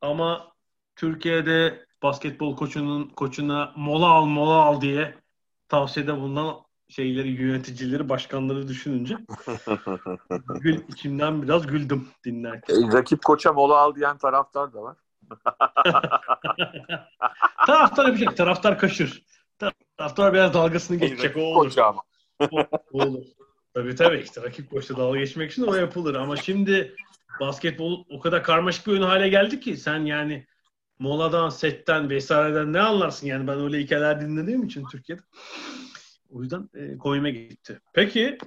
Ama Türkiye'de basketbol koçunun koçuna mola al mola al diye tavsiyede bulunan şeyleri, yöneticileri, başkanları düşününce gül, içimden biraz güldüm dinlerken. E, rakip koça mola al diyen taraftar da var. taraftar yapacak. Taraftar kaşır. Taraftar biraz dalgasını geçecek. O olur. Koça ama. o, o olur. Tabii tabii işte rakip koçla dalga geçmek için o yapılır. Ama şimdi basketbol o kadar karmaşık bir oyun hale geldi ki sen yani moladan, setten vesaireden ne anlarsın? Yani ben öyle hikayeler dinlediğim için Türkiye'de. O yüzden e, koyuma gitti. Peki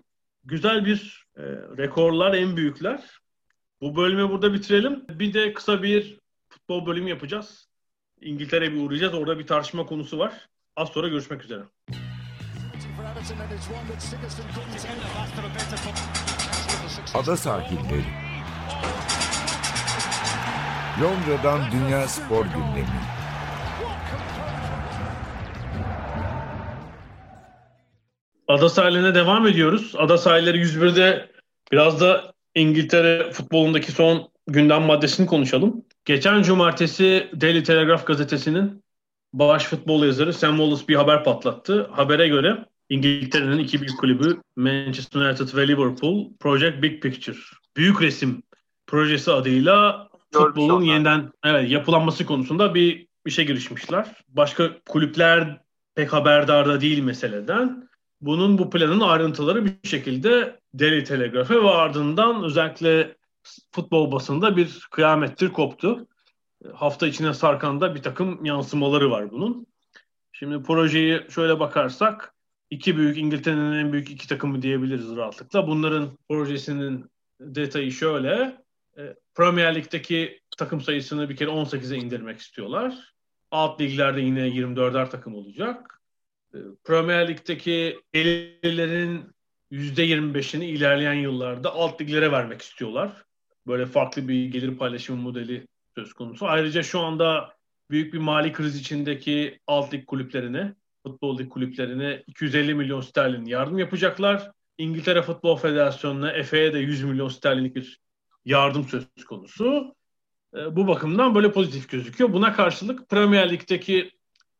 güzel bir e, rekorlar en büyükler. Bu bölümü burada bitirelim. Bir de kısa bir futbol bölümü yapacağız. İngiltere'ye bir uğrayacağız. Orada bir tartışma konusu var. Az sonra görüşmek üzere. Ada sahilleri. Londra'dan Dünya Spor Gündemi. Ada sahiline devam ediyoruz. Ada sahilleri 101'de biraz da İngiltere futbolundaki son gündem maddesini konuşalım. Geçen cumartesi Daily Telegraph gazetesinin baş futbol yazarı Sam Wallace bir haber patlattı. Habere göre İngiltere'nin iki büyük kulübü Manchester United ve Liverpool Project Big Picture büyük resim projesi adıyla futbolun yeniden evet, yapılanması konusunda bir işe girişmişler. Başka kulüpler pek haberdar da değil meseleden. Bunun bu planın ayrıntıları bir şekilde Daily Telegraph'e ve ardından özellikle futbol basında bir kıyamettir koptu. Hafta içine sarkan da bir takım yansımaları var bunun. Şimdi projeyi şöyle bakarsak iki büyük İngiltere'nin en büyük iki takımı diyebiliriz rahatlıkla. Bunların projesinin detayı şöyle. E, Premier Lig'deki takım sayısını bir kere 18'e indirmek istiyorlar. Alt liglerde yine 24'er takım olacak. E, Premier Lig'deki gelirlerin %25'ini ilerleyen yıllarda alt liglere vermek istiyorlar. Böyle farklı bir gelir paylaşımı modeli söz konusu. Ayrıca şu anda büyük bir mali kriz içindeki alt lig kulüplerine, futbol lig kulüplerine 250 milyon sterlin yardım yapacaklar. İngiltere Futbol Federasyonu'na, FA'ya da 100 milyon sterlinlik bir yardım söz konusu. E, bu bakımdan böyle pozitif gözüküyor. Buna karşılık Premier Lig'deki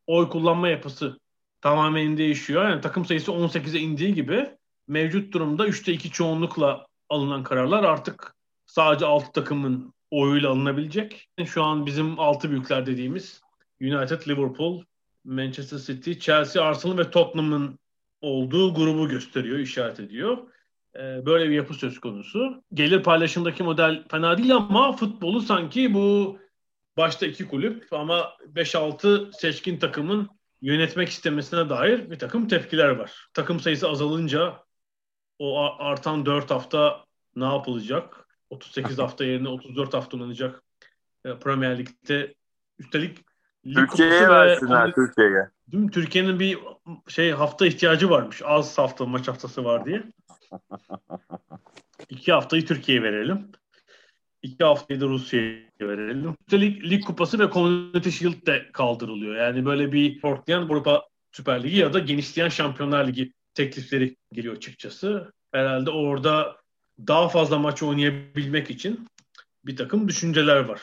oy kullanma yapısı tamamen değişiyor. Yani takım sayısı 18'e indiği gibi mevcut durumda 3'te 2 çoğunlukla alınan kararlar artık sadece 6 takımın oyuyla alınabilecek. Şu an bizim 6 büyükler dediğimiz United, Liverpool, Manchester City, Chelsea, Arsenal ve Tottenham'ın olduğu grubu gösteriyor, işaret ediyor. Ee, böyle bir yapı söz konusu. Gelir paylaşımdaki model fena değil ama futbolu sanki bu başta iki kulüp ama 5-6 seçkin takımın yönetmek istemesine dair bir takım tepkiler var. Takım sayısı azalınca o artan 4 hafta ne yapılacak? 38 hafta yerine 34 hafta oynanacak e, Premier Lig'de. Üstelik Türkiye'ye versinler Türkiye'ye. Türkiye'nin bir şey hafta ihtiyacı varmış. Az hafta maç haftası var diye. İki haftayı Türkiye'ye verelim. İki haftayı da Rusya'ya verelim. Üstelik Lig Kupası ve Community Shield de kaldırılıyor. Yani böyle bir ortlayan Avrupa Süper Ligi ya da genişleyen Şampiyonlar Ligi teklifleri geliyor açıkçası. Herhalde orada daha fazla maç oynayabilmek için bir takım düşünceler var.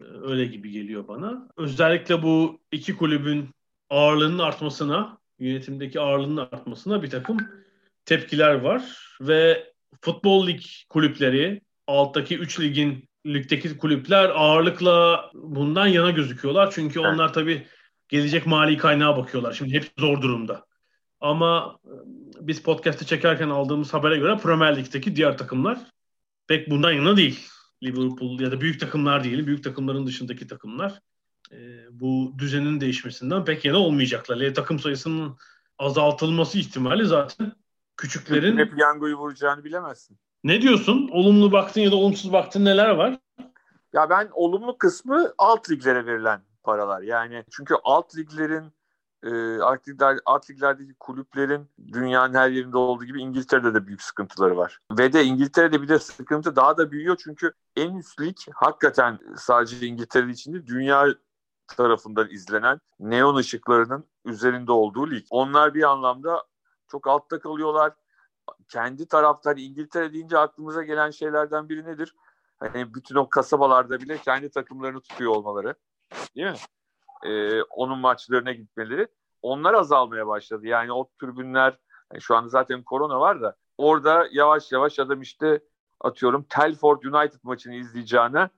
Öyle gibi geliyor bana. Özellikle bu iki kulübün ağırlığının artmasına, yönetimdeki ağırlığının artmasına bir takım tepkiler var ve futbol lig kulüpleri, alttaki 3 ligin ligdeki kulüpler ağırlıkla bundan yana gözüküyorlar. Çünkü onlar tabii gelecek mali kaynağa bakıyorlar. Şimdi hep zor durumda. Ama e, biz podcast'ı çekerken aldığımız habere göre Premier Lig'deki diğer takımlar pek bundan yana değil. Liverpool ya da büyük takımlar değil, büyük takımların dışındaki takımlar e, bu düzenin değişmesinden pek yana olmayacaklar. Takım sayısının azaltılması ihtimali zaten küçüklerin... Hep yangoyu vuracağını bilemezsin. Ne diyorsun? Olumlu baktın ya da olumsuz baktın neler var? Ya ben olumlu kısmı alt liglere verilen paralar. Yani çünkü alt liglerin e, alt, ligler, alt liglerdeki kulüplerin dünyanın her yerinde olduğu gibi İngiltere'de de büyük sıkıntıları var. Ve de İngiltere'de bir de sıkıntı daha da büyüyor çünkü en üst lig hakikaten sadece İngiltere için değil dünya tarafından izlenen neon ışıklarının üzerinde olduğu lig. Onlar bir anlamda çok altta kalıyorlar. Kendi taraftar İngiltere deyince aklımıza gelen şeylerden biri nedir? Hani bütün o kasabalarda bile kendi takımlarını tutuyor olmaları. Değil mi? Ee, onun maçlarına gitmeleri. onlar azalmaya başladı. Yani o tribünler yani şu anda zaten korona var da orada yavaş yavaş adam işte atıyorum Telford United maçını izleyeceğine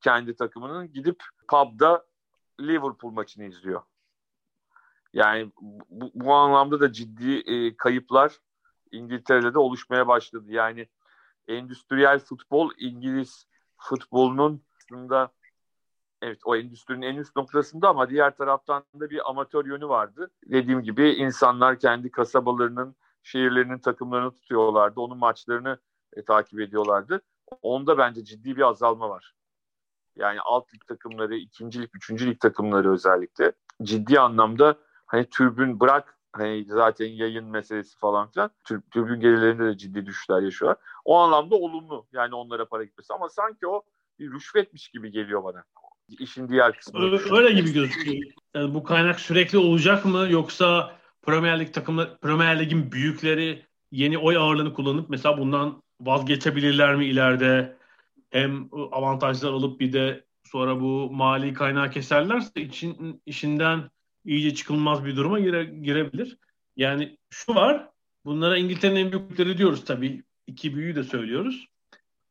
kendi takımının gidip pub'da Liverpool maçını izliyor. Yani bu, bu anlamda da ciddi e, kayıplar İngiltere'de de oluşmaya başladı. Yani endüstriyel futbol İngiliz futbolunun aslında evet o endüstrinin en üst noktasında ama diğer taraftan da bir amatör yönü vardı. Dediğim gibi insanlar kendi kasabalarının, şehirlerinin takımlarını tutuyorlardı. Onun maçlarını e, takip ediyorlardı. Onda bence ciddi bir azalma var. Yani alt lig takımları, ikinci lig, üçüncü lig takımları özellikle ciddi anlamda hani türbün bırak hani zaten yayın meselesi falan filan türbün gelirlerinde de ciddi düşüşler yaşıyorlar. O anlamda olumlu yani onlara para gitmesi ama sanki o bir rüşvetmiş gibi geliyor bana. İşin diğer kısmı. Öyle gibi gözüküyor. Yani bu kaynak sürekli olacak mı yoksa Premier Lig takımları, Premier Lig'in büyükleri yeni oy ağırlığını kullanıp mesela bundan vazgeçebilirler mi ileride? Hem avantajlar alıp bir de sonra bu mali kaynağı keserlerse için, işinden iyice çıkılmaz bir duruma gire, girebilir. Yani şu var, bunlara İngiltere'nin en büyükleri diyoruz tabii. iki büyüğü de söylüyoruz.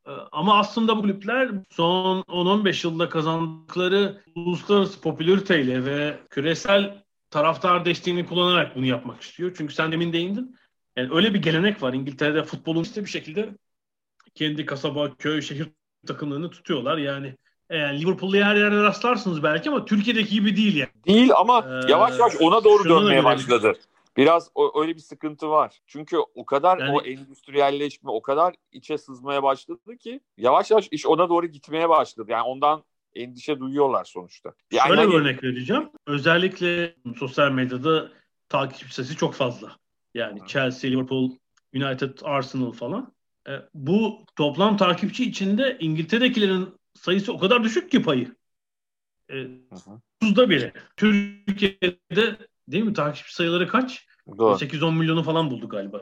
Ee, ama aslında bu kulüpler son 10-15 yılda kazandıkları uluslararası popülariteyle ve küresel taraftar desteğini kullanarak bunu yapmak istiyor. Çünkü sen demin değindin. Yani öyle bir gelenek var. İngiltere'de futbolun işte bir şekilde kendi kasaba, köy, şehir takımlarını tutuyorlar. Yani yani Liverpool'u her yerde rastlarsınız belki ama Türkiye'deki gibi değil yani. Değil ama ee, yavaş yavaş ona doğru dönmeye başladı. Biraz o, öyle bir sıkıntı var. Çünkü o kadar yani, o endüstriyelleşme o kadar içe sızmaya başladı ki yavaş yavaş iş ona doğru gitmeye başladı. Yani ondan endişe duyuyorlar sonuçta. Yani Şöyle bir hani... örnek vereceğim. Özellikle sosyal medyada takip sayısı çok fazla. Yani Chelsea, Liverpool, United, Arsenal falan. E, bu toplam takipçi içinde İngiltere'dekilerin sayısı o kadar düşük ki payı. E, Tuzda biri. Türkiye'de değil mi takipçi sayıları kaç? 8-10 milyonu falan buldu galiba.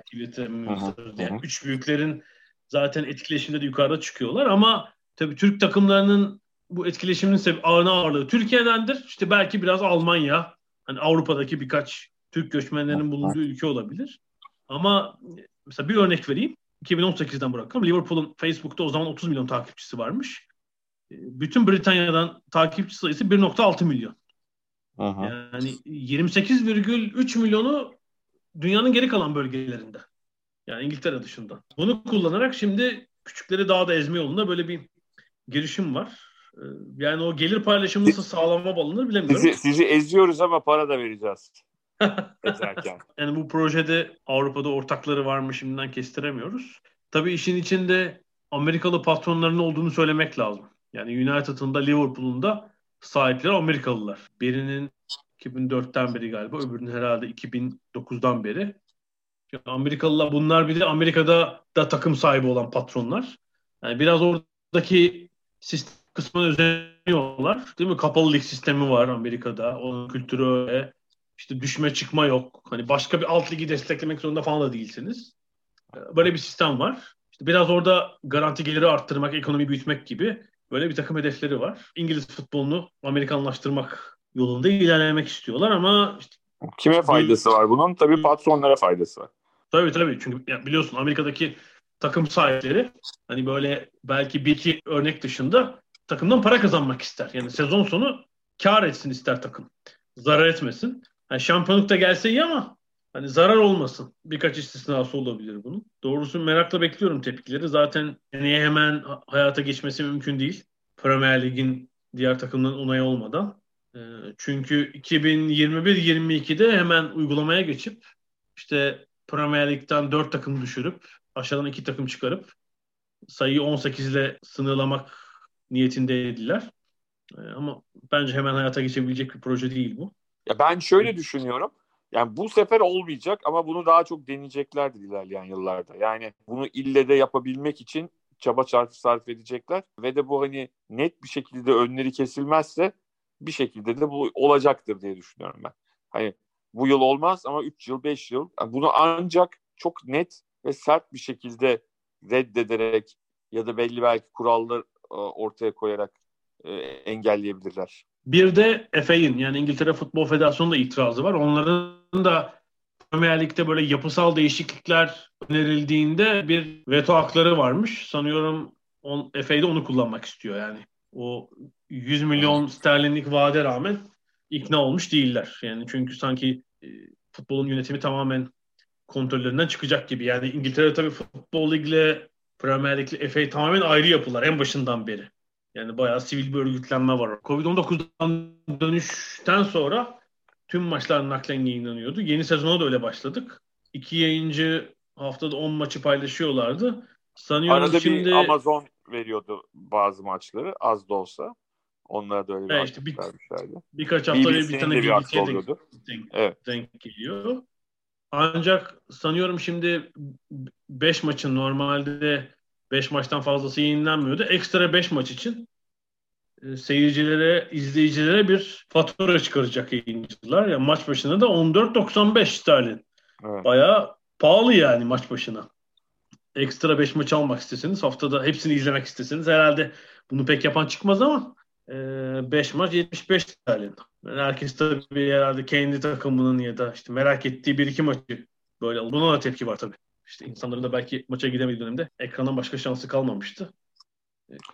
Yani üç büyüklerin zaten etkileşimde de yukarıda çıkıyorlar ama tabii Türk takımlarının bu etkileşimin sebebi ağırlığı ağırlığı Türkiye'dendir. İşte belki biraz Almanya, hani Avrupa'daki birkaç Türk göçmenlerinin bulunduğu ülke olabilir. Ama mesela bir örnek vereyim. 2018'den bırakalım. Liverpool'un Facebook'ta o zaman 30 milyon takipçisi varmış. Bütün Britanya'dan takipçi sayısı 1.6 milyon. Aha. Yani 28,3 milyonu dünyanın geri kalan bölgelerinde. Yani İngiltere dışında. Bunu kullanarak şimdi küçükleri daha da ezme yolunda böyle bir girişim var. Ee, yani o gelir paylaşımı nasıl sağlama balınır bilemiyorum. Sizi, sizi eziyoruz ama para da vereceğiz. yani bu projede Avrupa'da ortakları var mı şimdiden kestiremiyoruz. Tabii işin içinde Amerikalı patronların olduğunu söylemek lazım. Yani United'ın da Liverpool'un da sahipleri Amerikalılar. Birinin 2004'ten beri galiba, öbürünün herhalde 2009'dan beri. Yani Amerikalılar bunlar bir de Amerika'da da takım sahibi olan patronlar. Yani biraz oradaki sistem kısmına özeniyorlar. Değil mi? Kapalı lig sistemi var Amerika'da. Onun kültürü öyle. İşte düşme çıkma yok. Hani başka bir alt ligi desteklemek zorunda falan da değilsiniz. Ee, böyle bir sistem var. İşte biraz orada garanti geliri arttırmak, ekonomi büyütmek gibi böyle bir takım hedefleri var. İngiliz futbolunu Amerikanlaştırmak yolunda ilerlemek istiyorlar ama işte Kime faydası var bunun? Tabii patronlara faydası var. Tabii tabii. Çünkü biliyorsun Amerika'daki takım sahipleri hani böyle belki bir iki örnek dışında takımdan para kazanmak ister. Yani sezon sonu kar etsin ister takım. Zarar etmesin. Yani şampiyonluk da gelse iyi ama hani zarar olmasın. Birkaç istisnası olabilir bunun. Doğrusu merakla bekliyorum tepkileri. Zaten niye hemen hayata geçmesi mümkün değil. Premier Lig'in diğer takımların onayı olmadan. Ee, çünkü 2021-22'de hemen uygulamaya geçip işte Premier Lig'den 4 takım düşürüp aşağıdan 2 takım çıkarıp sayıyı 18 ile sınırlamak niyetindeydiler. Ee, ama bence hemen hayata geçebilecek bir proje değil bu. Ya ben şöyle düşünüyorum. Yani bu sefer olmayacak ama bunu daha çok deneyeceklerdir ilerleyen yıllarda. Yani bunu ille de yapabilmek için çaba çarpı sarf edecekler ve de bu hani net bir şekilde önleri kesilmezse bir şekilde de bu olacaktır diye düşünüyorum ben. Hani bu yıl olmaz ama 3 yıl 5 yıl yani bunu ancak çok net ve sert bir şekilde reddederek ya da belli belki kurallar e, ortaya koyarak e, engelleyebilirler. Bir de FA'in yani İngiltere Futbol Federasyonu'nda itirazı var. Onların da Premier Lig'de böyle yapısal değişiklikler önerildiğinde bir veto hakları varmış. Sanıyorum on, FA'de onu kullanmak istiyor yani. O 100 milyon sterlinlik vaade rağmen ikna olmuş değiller. Yani çünkü sanki e, futbolun yönetimi tamamen kontrollerinden çıkacak gibi. Yani İngiltere tabii futbol ligle Premier Lig'le FA tamamen ayrı yapılar en başından beri. Yani bayağı sivil bir örgütlenme var. Covid-19'dan dönüşten sonra tüm maçlar naklen yayınlanıyordu. Yeni sezona da öyle başladık. İki yayıncı haftada 10 maçı paylaşıyorlardı. Sanıyorum Arada şimdi... bir Amazon veriyordu bazı maçları az da olsa. Onlara da öyle bir Evet, işte bir- vermişlerdi. Birkaç hafta bir tane bir hakkı BBC'ye denk, denk, Evet. denk geliyor. Ancak sanıyorum şimdi 5 maçın normalde 5 maçtan fazlası yayınlanmıyordu. Ekstra 5 maç için e, seyircilere, izleyicilere bir fatura çıkaracak yayıncılar. Yani maç başına da 14.95 sterlin. Evet. Bayağı pahalı yani maç başına. Ekstra 5 maç almak isteseniz haftada hepsini izlemek isteseniz herhalde bunu pek yapan çıkmaz ama 5 maç 75 sterlin. Yani herkes tabii herhalde kendi takımının ya da işte merak ettiği bir iki maçı böyle. Buna da tepki var tabii. İşte insanların da belki maça gidemediği dönemde ekrandan başka şansı kalmamıştı.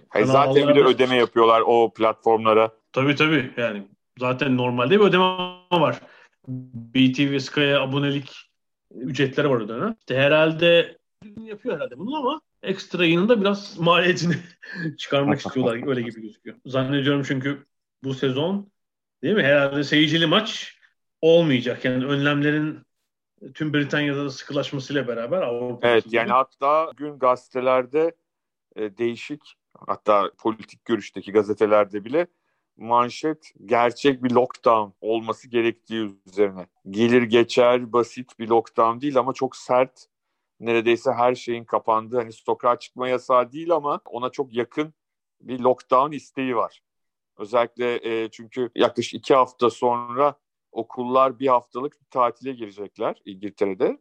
Hayır, zaten bir de ödeme yapıyorlar o platformlara. Tabii tabii yani zaten normalde bir ödeme var. BTV Sky'a abonelik ücretleri var o dönem. İşte herhalde yapıyor herhalde bunu ama ekstra yanında biraz maliyetini çıkarmak istiyorlar öyle gibi gözüküyor. Zannediyorum çünkü bu sezon değil mi? Herhalde seyircili maç olmayacak. Yani önlemlerin tüm Britanya'da da sıkılaşmasıyla beraber Avrupa'da Evet yani hatta gün gazetelerde e, değişik hatta politik görüşteki gazetelerde bile manşet gerçek bir lockdown olması gerektiği üzerine. Gelir geçer basit bir lockdown değil ama çok sert neredeyse her şeyin kapandığı hani sokağa çıkma yasağı değil ama ona çok yakın bir lockdown isteği var. Özellikle e, çünkü yaklaşık iki hafta sonra okullar bir haftalık bir tatile girecekler İngiltere'de.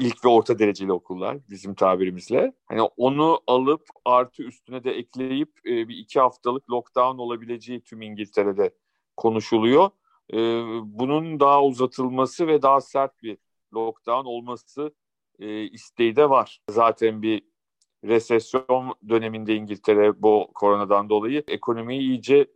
İlk ve orta dereceli okullar bizim tabirimizle. Hani onu alıp artı üstüne de ekleyip e, bir iki haftalık lockdown olabileceği tüm İngiltere'de konuşuluyor. E, bunun daha uzatılması ve daha sert bir lockdown olması e, isteği de var. Zaten bir resesyon döneminde İngiltere bu koronadan dolayı ekonomiyi iyice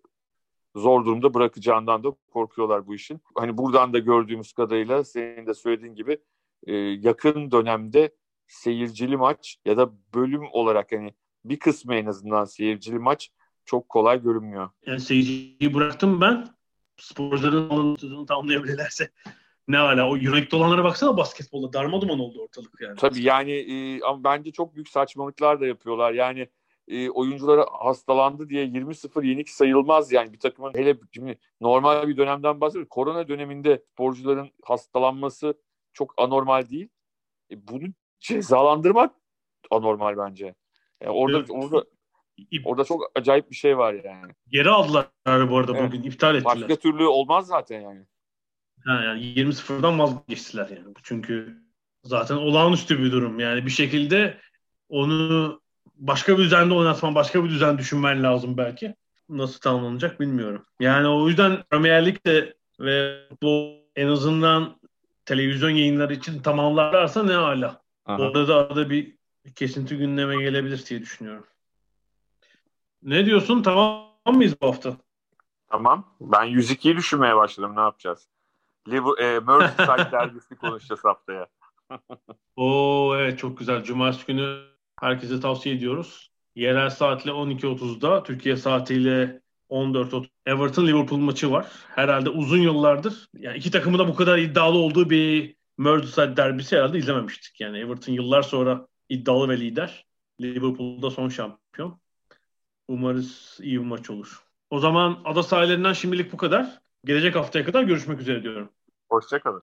zor durumda bırakacağından da korkuyorlar bu işin. Hani buradan da gördüğümüz kadarıyla senin de söylediğin gibi e, yakın dönemde seyircili maç ya da bölüm olarak hani bir kısmı en azından seyircili maç çok kolay görünmüyor. Yani seyirciyi bıraktım ben. Sporcuların alındığını tamamlayabilirlerse ne hala. O Euroleague'de olanlara baksana basketbolda darma duman oldu ortalık yani. Tabii yani e, ama bence çok büyük saçmalıklar da yapıyorlar. Yani e, oyunculara hastalandı diye 20-0 yenik sayılmaz yani bir takımın hele şimdi normal bir dönemden bahsediyoruz. Korona döneminde sporcuların hastalanması çok anormal değil. E, bunu cezalandırmak anormal bence. Yani orada Evet. orada orada çok acayip bir şey var yani. Geri aldılar bu arada Evet. bugün. iptal ettiler. Başka türlü olmaz zaten yani. Ha, yani 20-0'dan vazgeçtiler yani. Çünkü zaten olağanüstü bir durum. Yani bir şekilde onu başka bir düzende oynatman, başka bir düzen düşünmen lazım belki. Nasıl tamamlanacak bilmiyorum. Yani o yüzden Premier Lig'de ve bu en azından televizyon yayınları için tamamlarlarsa ne hala. Orada da arada bir kesinti gündeme gelebilir diye düşünüyorum. Ne diyorsun? Tamam mıyız bu hafta? Tamam. Ben 102'yi düşünmeye başladım. Ne yapacağız? Liverpool, e, Merseyside derbisini konuşacağız haftaya. Oo evet çok güzel. Cumartesi günü herkese tavsiye ediyoruz. Yerel saatle 12.30'da, Türkiye saatiyle 14.30 Everton Liverpool maçı var. Herhalde uzun yıllardır yani iki takımın da bu kadar iddialı olduğu bir Merseyside derbisi herhalde izlememiştik. Yani Everton yıllar sonra iddialı ve lider. Liverpool da son şampiyon. Umarız iyi bir maç olur. O zaman ada sahillerinden şimdilik bu kadar. Gelecek haftaya kadar görüşmek üzere diyorum. Hoşçakalın.